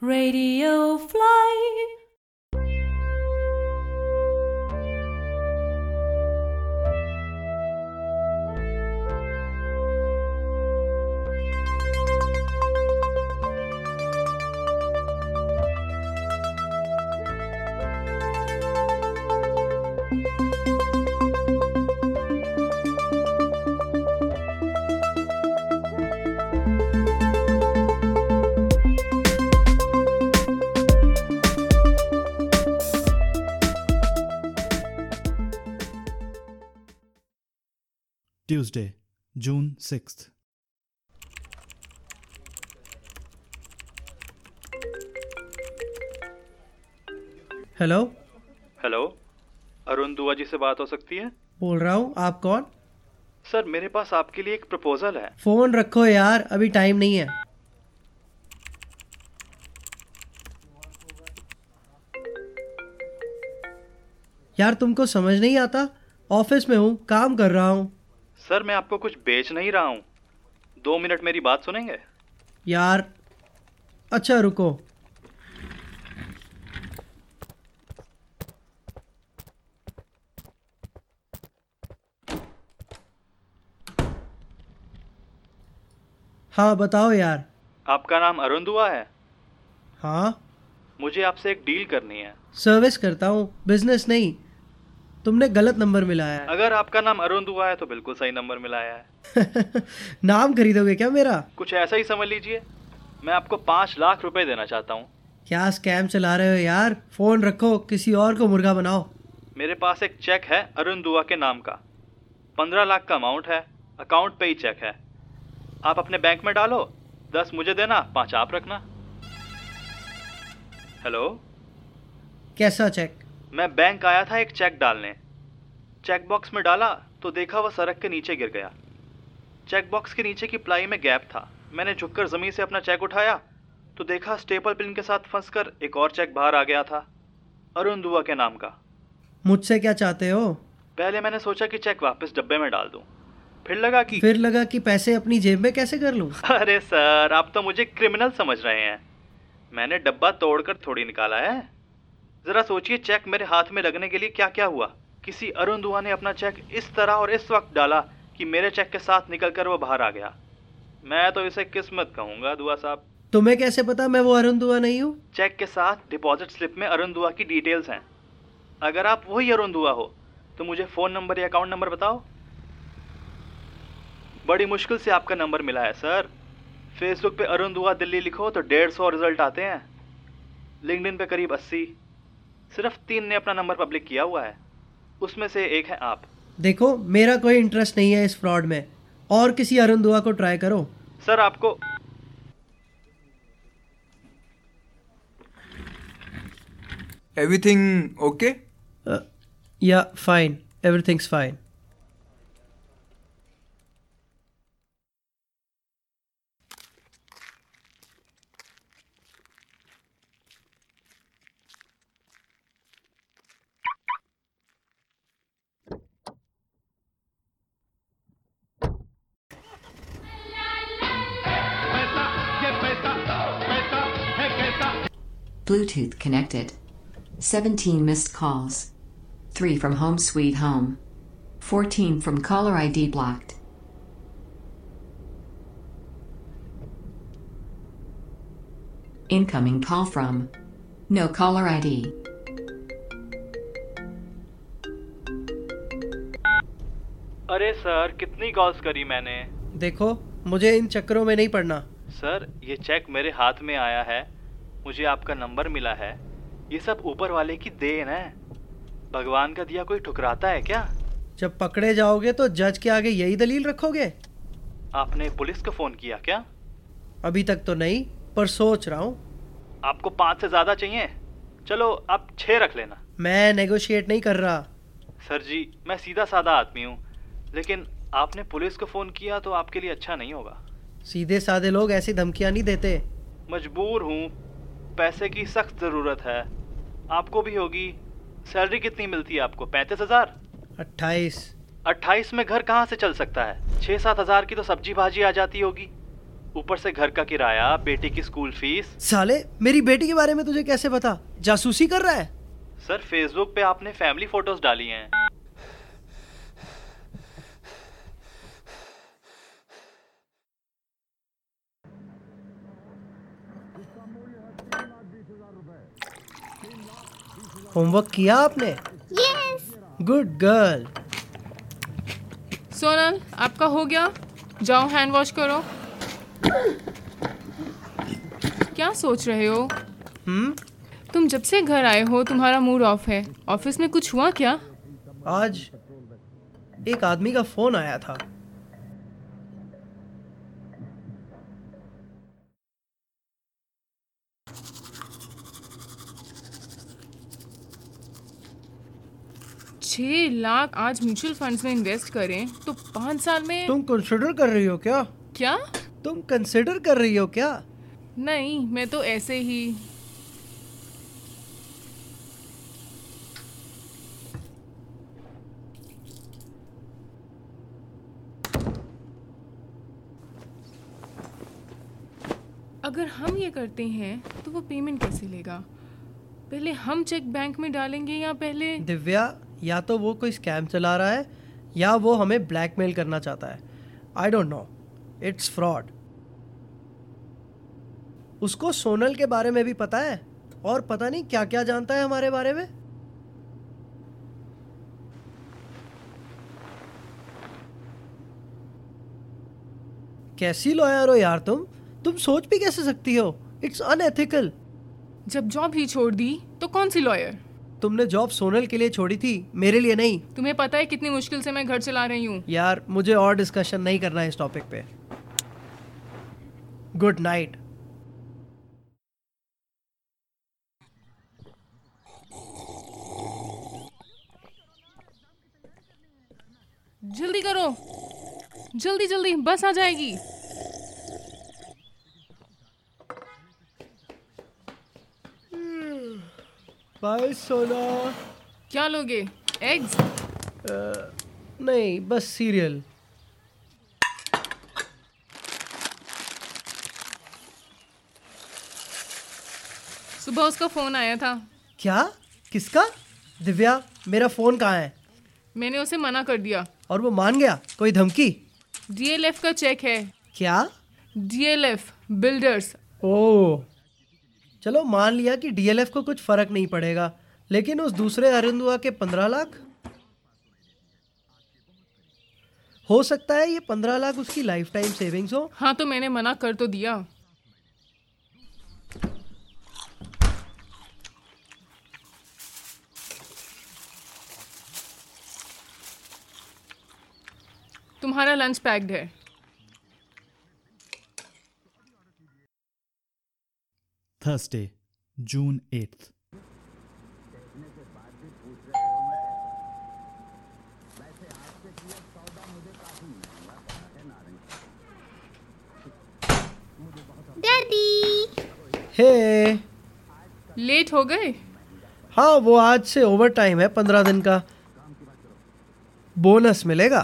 Radio Fly. Tuesday, June 6th. Hello hello Arun Dua ji से बात हो सकती है? बोल रहा हूँ आप कौन? सर मेरे पास आपके लिए एक प्रपोजल है। फ़ोन रखो यार अभी टाइम नहीं है। यार तुमको समझ नहीं आता? ऑफ़िस में हूँ काम कर रहा हूँ। सर मैं आपको कुछ बेच नहीं रहा हूँ। दो मिनट मेरी बात सुनेंगे? यार अच्छा रुको। हाँ बताओ यार। आपका नाम अरुण दुआ है? हाँ। मुझे आपसे एक डील करनी है। सर्विस करता हूँ बिज़नेस नहीं। तुमने गलत नंबर मिलाया अगर आपका नाम अरुण दुआ है तो बिल्कुल सही नंबर मिलाया है है। नाम खरीदोगे क्या मेरा? कुछ ऐसा ही समझ लीजिए। मैं आपको पाँच लाख रुपए देना चाहता हूँ। क्या स्कैम चला रहे हो यार? फ़ोन रखो किसी और को मुर्गा बनाओ। मेरे पास एक चेक है अरुण दुआ के नाम का। पंद्रह लाख का अमाउंट है अकाउंट पे ही चेक है। आप अपने बैंक में डालो दस मुझे देना पाँच आप रखना। हेलो? कैसा चेक? मैं बैंक आया था एक चेक डालने। चेक बॉक्स में डाला तो देखा वह सड़क के नीचे गिर गया। चेक बॉक्स के नीचे की प्लाई में गैप था। मैंने झुककर ज़मीन से अपना चेक उठाया तो देखा स्टेपल पिन के साथ फंसकर एक और चेक बाहर आ गया था अरुण दुआ के नाम का। मुझसे क्या चाहते हो? पहले मैंने सोचा कि चेक वापस डब्बे में डाल दूँ। फिर लगा कि फिर लगा कि पैसे अपनी जेब में कैसे कर लूँ? अरे सर आप तो मुझे क्रिमिनल समझ रहे हैं। मैंने डब्बा तोड़कर थोड़ी निकाला है। जरा सोचिए चेक मेरे हाथ में लगने के लिए क्या क्या हुआ। किसी अरुण दुआ ने अपना चेक इस तरह और इस वक्त डाला कि मेरे चेक के साथ निकलकर वो बाहर आ गया। मैं तो इसे किस्मत कहूँगा दुआ साहब। तुम्हें कैसे पता मैं वो अरुण दुआ नहीं हूँ? चेक के साथ डिपॉजिट स्लिप में अरुण दुआ की डिटेल्स हैं। अगर आप वही अरुण दुआ हो तो मुझे फ़ोन नंबर या अकाउंट नंबर बताओ। बड़ी मुश्किल से आपका नंबर मिला है सर फेसबुक पे अरुण दुआ दिल्ली लिखो तो डेढ़ सौ रिज़ल्ट आते हैं। लिंक्डइन पे करीब अस्सी। सिर्फ़ तीन ने अपना नंबर पब्लिक किया हुआ है। उसमें से एक है आप। देखो मेरा कोई इंटरेस्ट नहीं है इस फ्रॉड में। और किसी अरुण दुआ को ट्राई करो। सर आपको एवरीथिंग ओके या fine everything's fine connected. 17 missed calls. 3 from Home Sweet Home. 14 from caller ID blocked. Incoming call from. No caller ID. अरे सर कितनी कॉल्स करी मैंने देखो मुझे इन चक्करों में नहीं पड़ना सर ये चेक मेरे हाथ में आया है मुझे आपका नंबर मिला है। ये सब ऊपर वाले की देन है। भगवान का दिया कोई ठुकराता है क्या? जब पकड़े जाओगे तो जज के आगे यही दलील रखोगे? आपने पुलिस को फ़ोन किया क्या? अभी तक तो नहीं पर सोच रहा हूँ। आपको पाँच से ज़्यादा चाहिए। चलो आप छः रख लेना। मैं नेगोशिएट नहीं कर रहा। सर जी मैं सीधा साधा आदमी हूँ। लेकिन आपने पुलिस को फ़ोन किया तो आपके लिए अच्छा नहीं होगा। सीधे साधे लोग ऐसी धमकियाँ नहीं देते। मजबूर हूँ। पैसे की सख्त ज़रूरत है। आपको भी होगी। सैलरी कितनी मिलती है आपको? पैंतीस हज़ार? अट्ठाईस। अट्ठाईस में घर कहाँ से चल सकता है? छः सात हज़ार की तो सब्ज़ी भाजी आ जाती होगी। ऊपर से घर का किराया बेटी की स्कूल फ़ीस। साले मेरी बेटी के बारे में तुझे कैसे पता? जासूसी कर रहा है। सर फेसबुक पे आपने फैमिली फ़ोटोज़ डाली हैं। होमवर्क किया आपने? गुड गर्ल सोनल आपका हो गया। जाओ हैंड वॉश करो। क्या सोच रहे हो? हम्म? तुम जब से घर आए हो तुम्हारा मूड ऑफ़ है। ऑफ़िस में कुछ हुआ क्या? आज एक आदमी का फ़ोन आया था। छह लाख आज म्यूचुअल फंड्स में इन्वेस्ट करें तो पाँच साल में तुम कंसिडर कर रही हो क्या? क्या? तुम कंसिडर कर रही हो क्या? नहीं मैं तो ऐसे ही। अगर हम ये करते हैं तो वो पेमेंट कैसे लेगा? पहले हम चेक बैंक में डालेंगे या पहले दिव्या या तो वो कोई स्कैम चला रहा है, या वो हमें ब्लैकमेल करना चाहता है। I don't know it's fraud उसको सोनल के बारे में भी पता है? और पता नहीं क्या क्या जानता है हमारे बारे में? कैसी लॉयर हो यार तुम? तुम सोच भी कैसे सकती हो? इट्स अनएथिकल जब जॉब ही छोड़ दी तो कौन सी लॉयर तुमने जॉब सोनल के लिए छोड़ी थी मेरे लिए नहीं। तुम्हें पता है कितनी मुश्किल से मैं घर चला रही हूँ। यार मुझे और डिस्कशन नहीं करना है इस टॉपिक पे। गुड नाइट जल्दी करो। जल्दी जल्दी बस आ जाएगी। बाय सोना। क्या लोगे? एग्स नहीं बस सीरियल सुबह उसका फ़ोन आया था। क्या? किसका? दिव्या मेरा फ़ोन कहाँ है? मैंने उसे मना कर दिया। और वो मान गया? कोई धमकी? डीएलएफ का चेक है। क्या? डीएलएफ बिल्डर्स ओ चलो मान लिया कि डीएलएफ को कुछ फ़र्क नहीं पड़ेगा, लेकिन उस दूसरे अरिंदुआ के पंद्रह लाख? हो सकता है ये पंद्रह लाख उसकी लाइफ टाइम सेविंग्स हो। हाँ तो मैंने मना कर तो दिया। तुम्हारा लंच पैक्ड है। Thursday, June 8th. Hey late हो गए? हाँ वो आज से ओवर टाइम है पंद्रह दिन का। बोनस मिलेगा?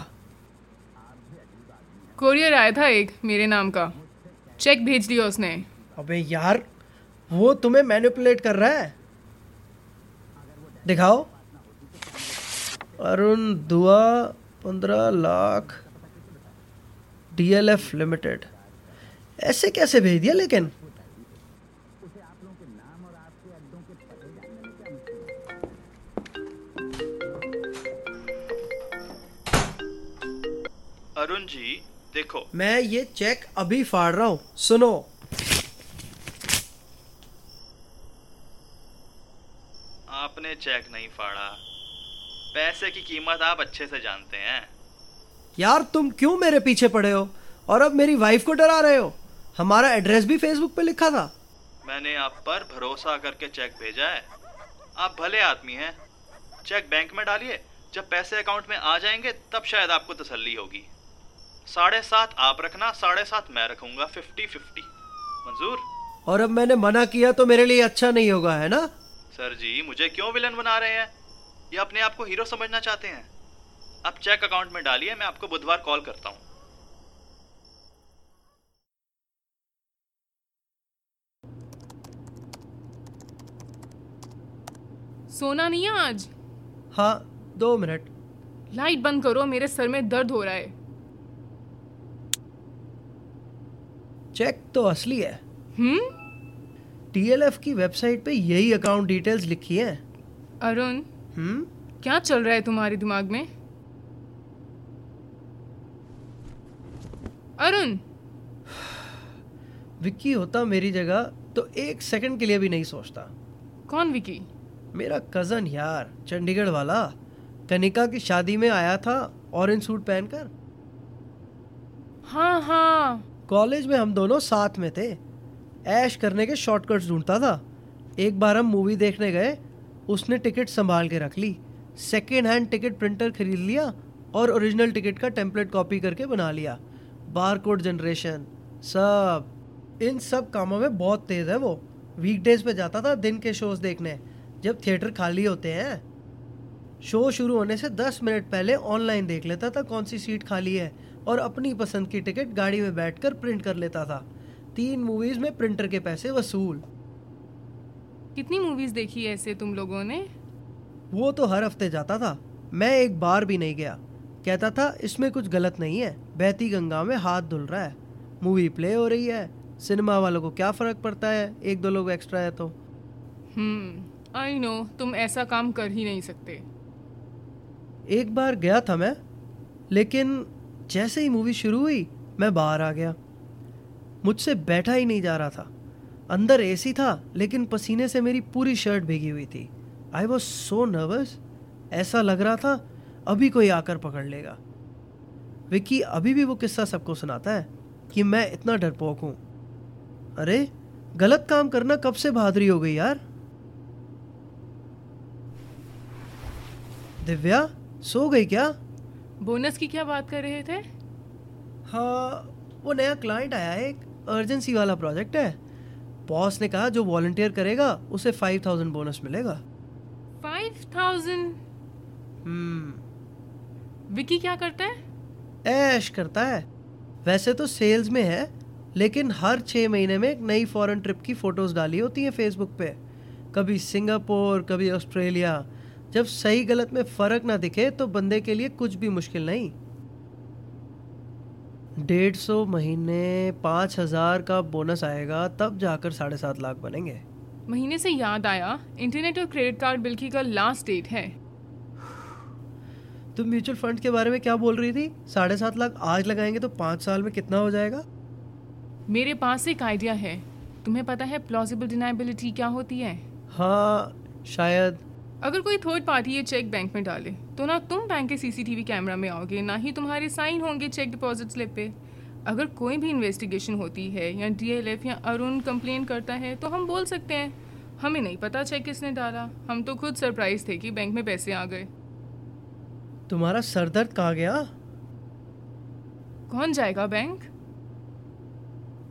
कोरियर आया था एक मेरे नाम का। चेक भेज दिया उसने। अबे यार वो तुम्हें मैनिपुलेट कर रहा है। दिखाओ। अरुण दुआ पंद्रह लाख डीएलएफ लिमिटेड ऐसे कैसे भेज दिया लेकिन? अरुण जी देखो। मैं ये चेक अभी फाड़ रहा हूँ। सुनो। चेक नहीं फाड़ा। पैसे की कीमत आप अच्छे से जानते हैं। यार तुम क्यों मेरे पीछे पड़े हो? और अब मेरी वाइफ को डरा रहे हो? हमारा एड्रेस भी फेसबुक पे लिखा था। मैंने आप पर भरोसा करके चेक भेजा है। आप भले आदमी हैं। चेक बैंक में डालिए। जब पैसे अकाउंट में आ जाएँगे तब शायद आपको तसल्ली होगी। साढ़े सात आप रखना साढ़े सात मैं रखूँगा फिफ्टी फिफ्टी मंजूर? और अब मैंने मना किया तो मेरे लिए अच्छा नहीं होगा है ना? सर जी मुझे क्यों विलन बना रहे हैं? ये अपने आप को हीरो समझना चाहते हैं। आप चेक अकाउंट में डालिए मैं आपको बुधवार कॉल करता हूँ। सोना नहीं है आज? हाँ दो मिनट। लाइट बंद करो मेरे सर में दर्द हो रहा है। चेक तो असली है। हम्म? टीएलएफ की वेबसाइट पे यही अकाउंट डिटेल्स लिखी है। अरुण हम्म? क्या चल रहा है तुम्हारे दिमाग में? अरुण! विक्की होता मेरी जगह तो एक सेकंड के लिए भी नहीं सोचता। कौन विकी मेरा कज़न यार चंडीगढ़ वाला। कनिका की शादी में आया था ऑरेंज सूट पहनकर। हाँ हाँ। कॉलेज में हम दोनों साथ में थे। ऐश करने के शॉर्टकट्स ढूंढता था। एक बार हम मूवी देखने गए, उसने टिकट संभाल के रख ली। सेकेंड हैंड टिकट प्रिंटर खरीद लिया और ओरिजिनल टिकट का टेम्पलेट कॉपी करके बना लिया। बार कोड जनरेशन सब। इन सब कामों में बहुत तेज है वो। वीकडेज पे जाता था दिन के शोज़ देखने, जब थिएटर खाली होते हैं। शो शुरू होने से 10 मिनट पहले ऑनलाइन देख लेता था कौन सी सीट खाली है और अपनी पसंद की टिकट गाड़ी में बैठकर प्रिंट कर लेता था। तीन मूवीज़ में प्रिंटर के पैसे वसूल। कितनी मूवीज़ देखी है ऐसे तुम लोगों ने? वो तो हर हफ़्ते जाता था। मैं एक बार भी नहीं गया। कहता था इसमें कुछ गलत नहीं है। बहती गंगा में हाथ धुल रहा है। मूवी प्ले हो रही है। सिनेमा वालों को क्या फ़र्क पड़ता है? एक दो लोग एक्स्ट्रा है तो। हम्म आई नो तुम ऐसा काम कर ही नहीं सकते। एक बार गया था मैं लेकिन जैसे ही मूवी शुरू हुई मैं बाहर आ गया। मुझसे बैठा ही नहीं जा रहा था। अंदर एसी था लेकिन पसीने से मेरी पूरी शर्ट भीगी हुई थी। आई वॉज़ सो नर्वस ऐसा लग रहा था अभी कोई आकर पकड़ लेगा। विक्की अभी भी वो किस्सा सबको सुनाता है कि मैं इतना डरपोक हूँ। अरे गलत काम करना कब से बहादुरी हो गई यार? दिव्या सो गई क्या? बोनस की क्या बात कर रहे थे? हाँ वो नया क्लाइंट आया है एक। अर्जेंसी वाला प्रोजेक्ट है। बॉस ने कहा जो वॉलंटियर करेगा उसे फाइव थाउज़ेंड बोनस मिलेगा. फाइव थाउज़ेंड हम्म। विकी क्या करता है? ऐश करता है। वैसे तो सेल्स में है लेकिन हर छः महीने में एक नई फॉरेन ट्रिप की फ़ोटोज़ डाली होती हैं फेसबुक पे। कभी सिंगापुर कभी ऑस्ट्रेलिया। जब सही गलत में फ़र्क ना दिखे तो बंदे के लिए कुछ भी मुश्किल नहीं। डेढ़ सौ महीने पाँच हज़ार का बोनस आएगा तब जाकर साढ़े सात लाख बनेंगे। महीने से याद आया इंटरनेट और क्रेडिट कार्ड बिल की कल लास्ट डेट है। तुम म्यूचुअल फंड के बारे में क्या बोल रही थी? साढ़े सात लाख आज लगाएँगे तो पाँच साल में कितना हो जाएगा? मेरे पास एक आइडिया है। तुम्हें पता है प्लॉजिबल डिनाइबिलिटी क्या होती है? हाँ शायद। अगर कोई थर्ड पार्टी ये चेक बैंक में डाले तो ना तुम बैंक के सीसीटीवी कैमरा में आओगे ना ही तुम्हारे साइन होंगे चेक डिपॉजिट स्लिप पे। अगर कोई भी इन्वेस्टिगेशन होती है या डीएलएफ या अरुण कंप्लेन करता है तो हम बोल सकते हैं हमें नहीं पता चेक किसने डाला। हम तो खुद सरप्राइज़ थे कि बैंक में पैसे आ गए. तुम्हारा सरदर्द कहाँ गया? कौन जाएगा बैंक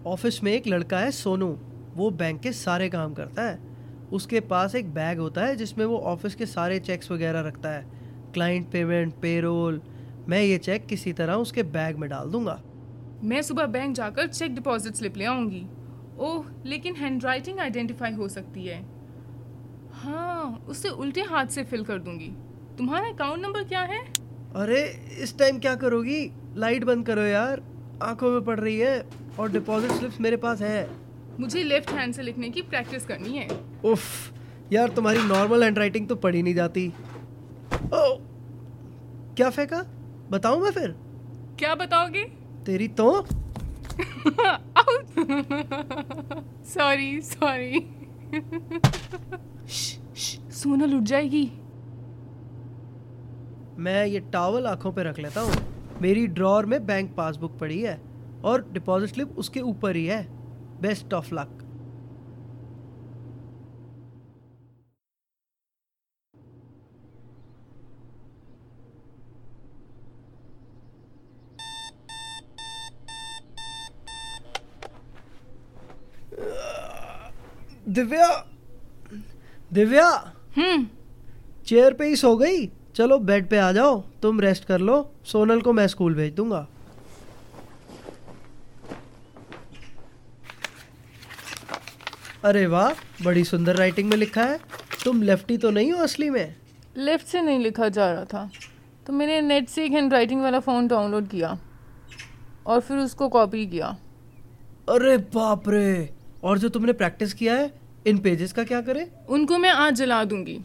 ऑफ़िस में एक लड़का है सोनू। वो बैंक के सारे काम करता है। उसके पास एक बैग होता है जिसमें वो ऑफ़िस के सारे चेक्स वगैरह रखता है। क्लाइंट पेमेंट पेरोल मैं ये चेक किसी तरह उसके बैग में डाल दूँगा। मैं सुबह बैंक जाकर चेक डिपॉजिट स्लिप ले आऊँगी। ओह लेकिन हैंडराइटिंग आइडेंटिफाई हो सकती है। हाँ उसे उल्टे हाथ से फिल कर दूँगी। तुम्हारा अकाउंट नंबर क्या है? अरे इस टाइम क्या करोगी? लाइट बंद करो यार। आँखों में पड़ रही है और डिपॉजिट स्लिप्स मेरे पास है। मुझे लेफ़्ट हैंड से लिखने की प्रैक्टिस करनी है। उफ यार तुम्हारी नॉर्मल हैंड राइटिंग तो पढ़ी नहीं जाती। ओ क्या फेंका? बताऊँ मैं फिर? क्या बताओगे? तेरी तो? सॉरी सॉरी सोना लुट जाएगी। मैं ये टॉवल आँखों पे रख लेता हूँ। मेरी ड्रॉर में बैंक पासबुक पड़ी है और डिपॉजिट स्लिप उसके ऊपर ही है। Best of luck Divya Divya hmm. Chair पे ही सो गई। चलो बेड पे आ जाओ तुम रेस्ट कर लो। सोनल को मैं स्कूल भेज दूँगा। अरे वाह बड़ी सुंदर राइटिंग में लिखा है। तुम लेफ्टी तो नहीं हो असली में? लेफ़्ट से नहीं लिखा जा रहा था। तो मैंने नेट से एक हैंड राइटिंग वाला फ़ोन डाउनलोड किया और फिर उसको कॉपी किया। अरे बाप रे! और जो तुमने प्रैक्टिस किया है इन पेजेस का क्या करे? उनको मैं आज जला दूँगी।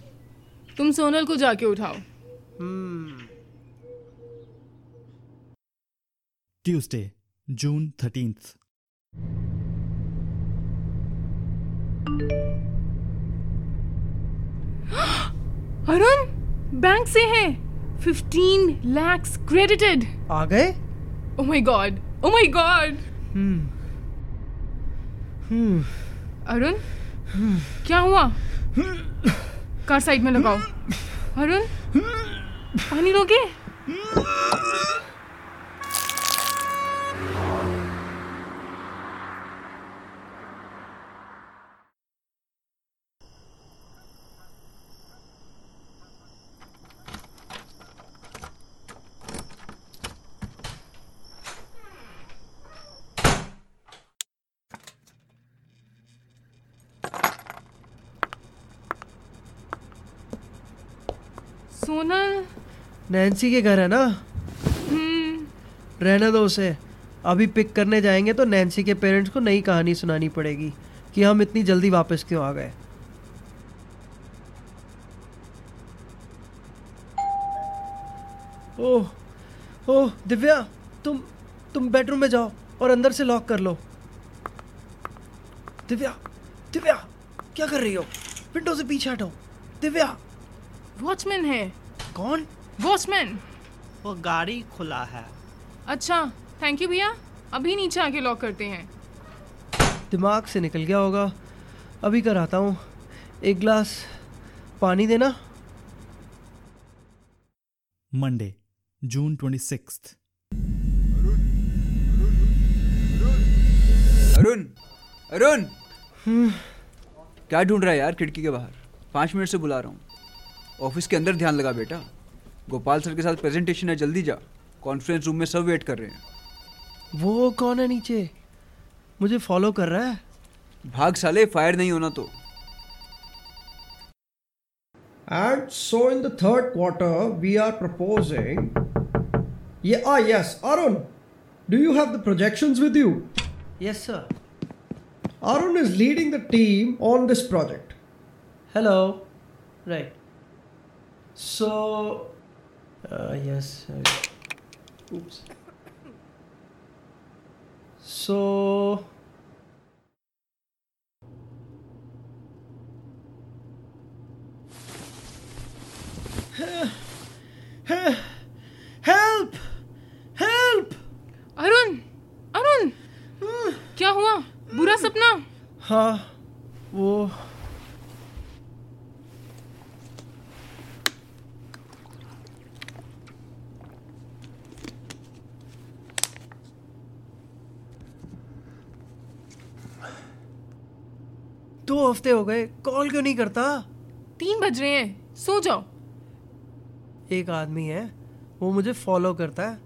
तुम सोनल को जाके उठाओ। हम्म। जून June 13th. अरुण बैंक से है. 15 lakhs credited. आ गए? Oh my god. Oh my god. हम्म हम्म अरुण क्या हुआ? कार साइड में लगाओ. अरुण पानी लोगे? सोनल नैन्सी के घर है ना? हम्म। रहने दो उसे। अभी पिक करने जाएँगे तो नैन्सी के पेरेंट्स को नई कहानी सुनानी पड़ेगी कि हम इतनी जल्दी वापस क्यों आ गए। ओह ओह दिव्या तुम तुम बेडरूम में जाओ और अंदर से लॉक कर लो। दिव्या दिव्या क्या कर रही हो? विंडो से पीछे हटो। दिव्या वॉचमैन है। कौन? वॉचमैन। वो गाड़ी खुला है। अच्छा थैंक यू भैया। अभी नीचे आके लॉक करते हैं। दिमाग से निकल गया होगा। अभी कर आता हूँ। एक गिलास पानी देना। Monday June twenty six Arun Arun क्या ढूंढ रहा है यार खिड़की के बाहर? पाँच मिनट से बुला रहा हूँ। ऑफ़िस के अंदर ध्यान लगा बेटा। गोपाल सर के साथ प्रेजेंटेशन है जल्दी जा। कॉन्फ्रेंस रूम में सब वेट कर रहे हैं। वो कौन है नीचे? मुझे फॉलो कर रहा है। भाग साले फायर नहीं होना तो। And so in third quarter we are proposing ये yes Arun do you have the projections with you yes sir Arun is leading the team on this project hello right right so yes oops. So help! Help! Arun! Arun! क्या हुआ? बुरा सपना? हाँ वो दो हफ़्ते हो गए कॉल क्यों नहीं करता? तीन बज रहे हैं सो जाओ। एक आदमी है वो मुझे फॉलो करता है।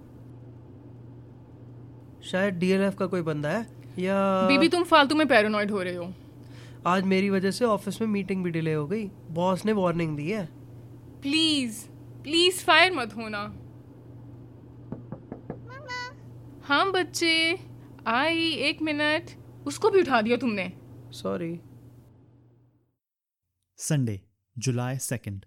शायद डीएलएफ का कोई बंदा है या बीबी तुम फालतू में पैरानॉइड हो रहे हो। आज मेरी वजह से ऑफ़िस में मीटिंग भी डिले हो गई। बॉस ने वार्निंग दी है। प्लीज़ प्लीज़ फायर मत होना। हाँ बच्चे आई एक मिनट। उसको भी उठा दिया तुमने। Sorry Sunday, July 2nd.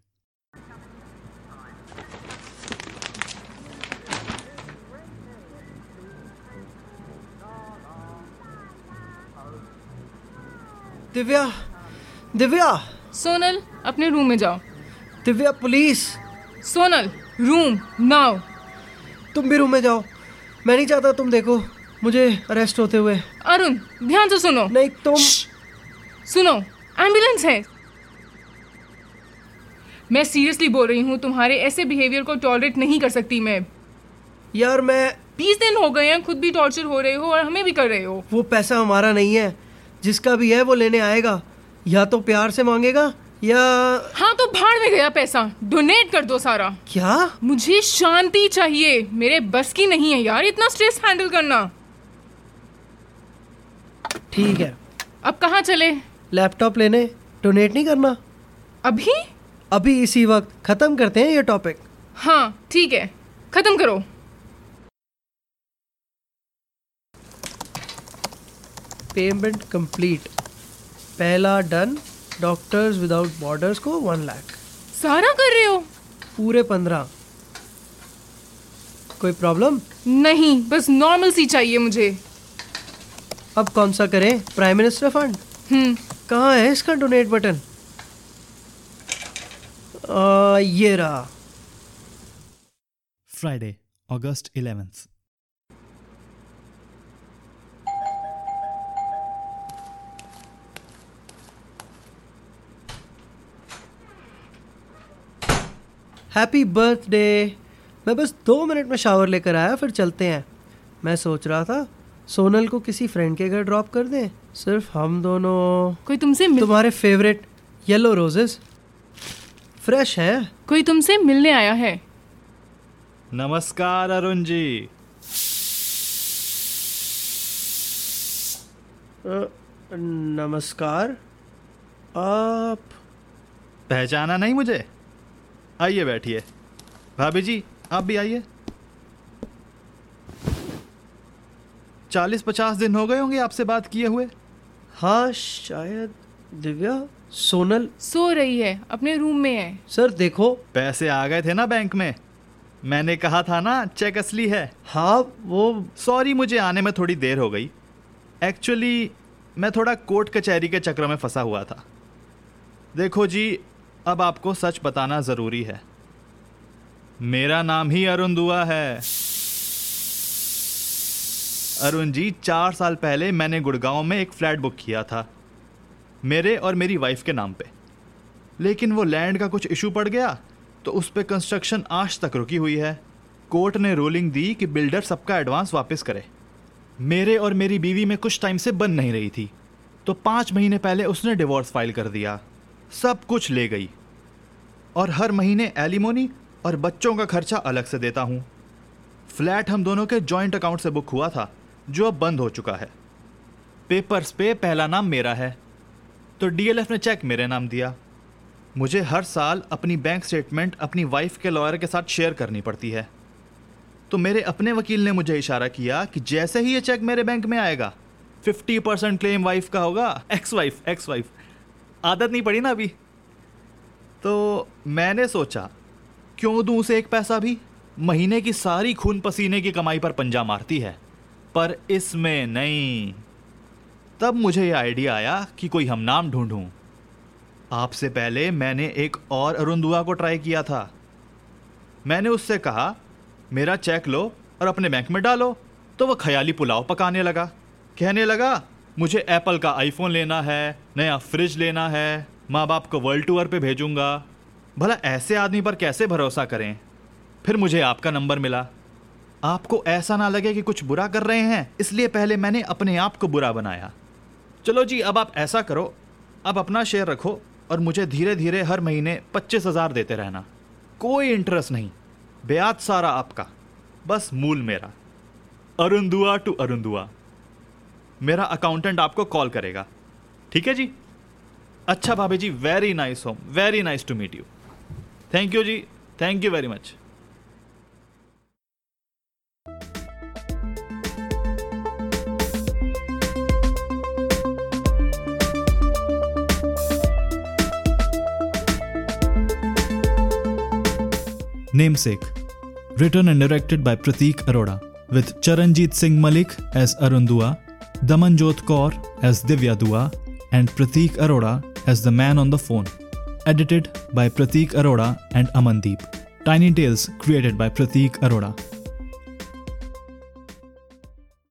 Divya Divya. Sonal अपने रूम में जाओ। Divya police Sonal room now तुम भी रूम में जाओ। मैं नहीं चाहता तुम देखो। मुझे अरेस्ट होते हुए। अरुण ध्यान से सुनो। नहीं तुम सुनो एंबुलेंस है। मैं सीरियसली बोल रही हूँ तुम्हारे ऐसे बिहेवियर को टॉलरेट नहीं कर सकती मैं। यार मैं बीस दिन हो गए हैं खुद भी टॉर्चर हो रहे हो और हमें भी कर रहे हो। वो पैसा हमारा नहीं है जिसका भी है वो लेने आएगा। या तो प्यार से मांगेगा या हाँ तो भाड़ में गया पैसा। डोनेट कर दो सारा। क्या? मुझे शांति चाहिए। मेरे बस की नहीं है यार इतना स्ट्रेस हैंडल करना। ठीक है। अब कहाँ चले? लैपटॉप लेने डोनेट नहीं करना। अभी? अभी इसी वक्त खत्म करते हैं ये टॉपिक हाँ ठीक है। खत्म करो। पेमेंट कंप्लीट पहला डन डॉक्टर्स विदाउट बॉर्डर्स को वन लाख सारा कर रहे हो? पूरे पंद्रह। कोई प्रॉब्लम नहीं बस नॉर्मल सी चाहिए मुझे। अब कौन सा करें? प्राइम मिनिस्टर फंड हम्म। कहाँ है इसका डोनेट बटन आ, ये रहा। Friday August 11th. Happy birthday मैं बस दो मिनट में शावर लेकर आया फिर चलते हैं। मैं सोच रहा था सोनल को किसी फ्रेंड के घर ड्रॉप कर दें। सिर्फ़ हम दोनों। कोई तुमसे मिल... तुम्हारे फेवरेट येलो रोजेस फ्रेश है? कोई तुमसे मिलने आया है? नमस्कार अरुण जी। अ, नमस्कार। आप पहचाना नहीं मुझे? आइए बैठिए। भाभी जी आप भी आइए। चालीस पचास दिन हो गए होंगे आपसे बात किए हुए। हाँ शायद दिव्या। सोनल। सो रही है अपने रूम में है। सर देखो। पैसे आ गए थे ना बैंक में। मैंने कहा था ना चेक असली है। हाँ वो सॉरी मुझे आने में थोड़ी देर हो गई। एक्चुअली मैं थोड़ा कोर्ट कचहरी के चक्र में फंसा हुआ था। देखो जी अब आपको सच बताना ज़रूरी है। मेरा नाम ही अरुण दुआ है। अरुण जी चार साल पहले मैंने गुड़गांव में एक फ्लैट बुक किया था। मेरे और मेरी वाइफ के नाम पे। लेकिन वो लैंड का कुछ इशू पड़ गया तो उस पर कंस्ट्रक्शन आज तक रुकी हुई है। कोर्ट ने रूलिंग दी कि बिल्डर सबका एडवांस वापस करे। मेरे और मेरी बीवी में कुछ टाइम से बन नहीं रही थी। तो पाँच महीने पहले उसने डिवोर्स फ़ाइल कर दिया। सब कुछ ले गई। और हर महीने एलिमोनी और बच्चों का खर्चा अलग से देता हूँ। फ्लैट हम दोनों के जॉइंट अकाउंट से बुक हुआ था, जो अब बंद हो चुका है। पेपर्स पे पहला नाम मेरा है। तो डीएलएफ ने चेक मेरे नाम दिया। मुझे हर साल अपनी बैंक स्टेटमेंट अपनी वाइफ के लॉयर के साथ शेयर करनी पड़ती है। तो मेरे अपने वकील ने मुझे इशारा किया कि जैसे ही ये चेक मेरे बैंक में आएगा फिफ्टी परसेंट क्लेम वाइफ का होगा एक्स वाइफ एक्स वाइफ आदत नहीं पड़ी ना अभी? तो मैंने सोचा, क्यों दूँ उसे एक पैसा भी? महीने की सारी खून पसीने की कमाई पर पंजा मारती है। पर इसमें नहीं। तब मुझे ये आइडिया आया कि कोई हम नाम ढूंढूं। आपसे पहले मैंने एक और अरुण दुआ को ट्राई किया था। मैंने उससे कहा, मेरा चेक लो और अपने बैंक में डालो। तो वह ख्याली पुलाव पकाने लगा। कहने लगा, मुझे एप्पल का आईफोन लेना है, नया फ्रिज लेना है माँ बाप को वर्ल्ड टूर पे भेजूँगा। भला ऐसे आदमी पर कैसे भरोसा करें? फिर मुझे आपका नंबर मिला। आपको ऐसा ना लगे कि कुछ बुरा कर रहे हैं, इसलिए पहले मैंने अपने आप को बुरा बनाया। चलो जी, अब आप ऐसा करो। अब अपना शेयर रखो और मुझे धीरे धीरे हर महीने पच्चीस हज़ार देते रहना। कोई इंटरेस्ट नहीं। ब्याज सारा आपका। बस मूल मेरा। अरुंदुआ टू अरुंदुआ मेरा अकाउंटेंट आपको कॉल करेगा। ठीक है जी? अच्छा भाभी जी very nice home very nice to meet you thank you ji thank you very much Namesake. Written and directed by Pratik Arora, with Charanjit Singh Malik as Arun Dua, Damanjot Kaur as Divya Dua, and Pratik Arora as the man on the phone. Edited by Pratik Arora and Amandeep. Tiny Tales created by Pratik Arora.